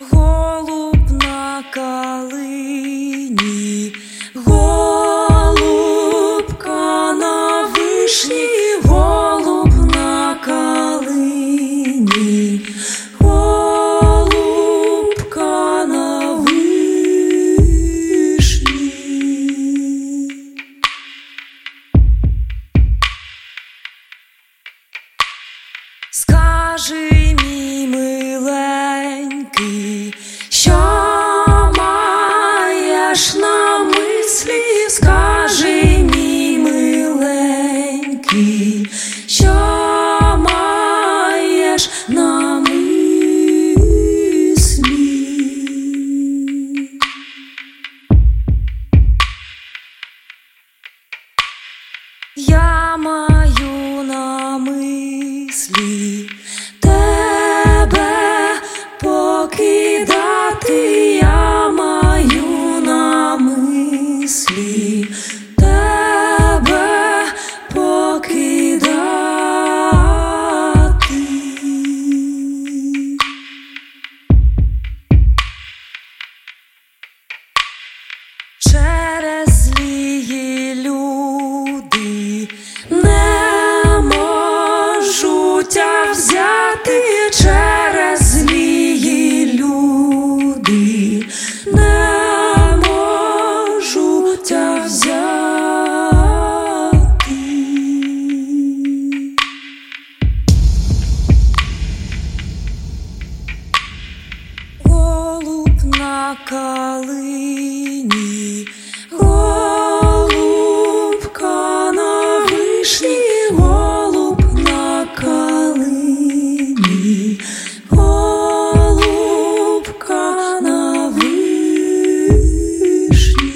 Голуб на калині, голубка на вишні, голуб на калині, голубка на вишні. Скажи мій через злії люди не можуть взяти через злії не взяти. Голуб на кали. лишний.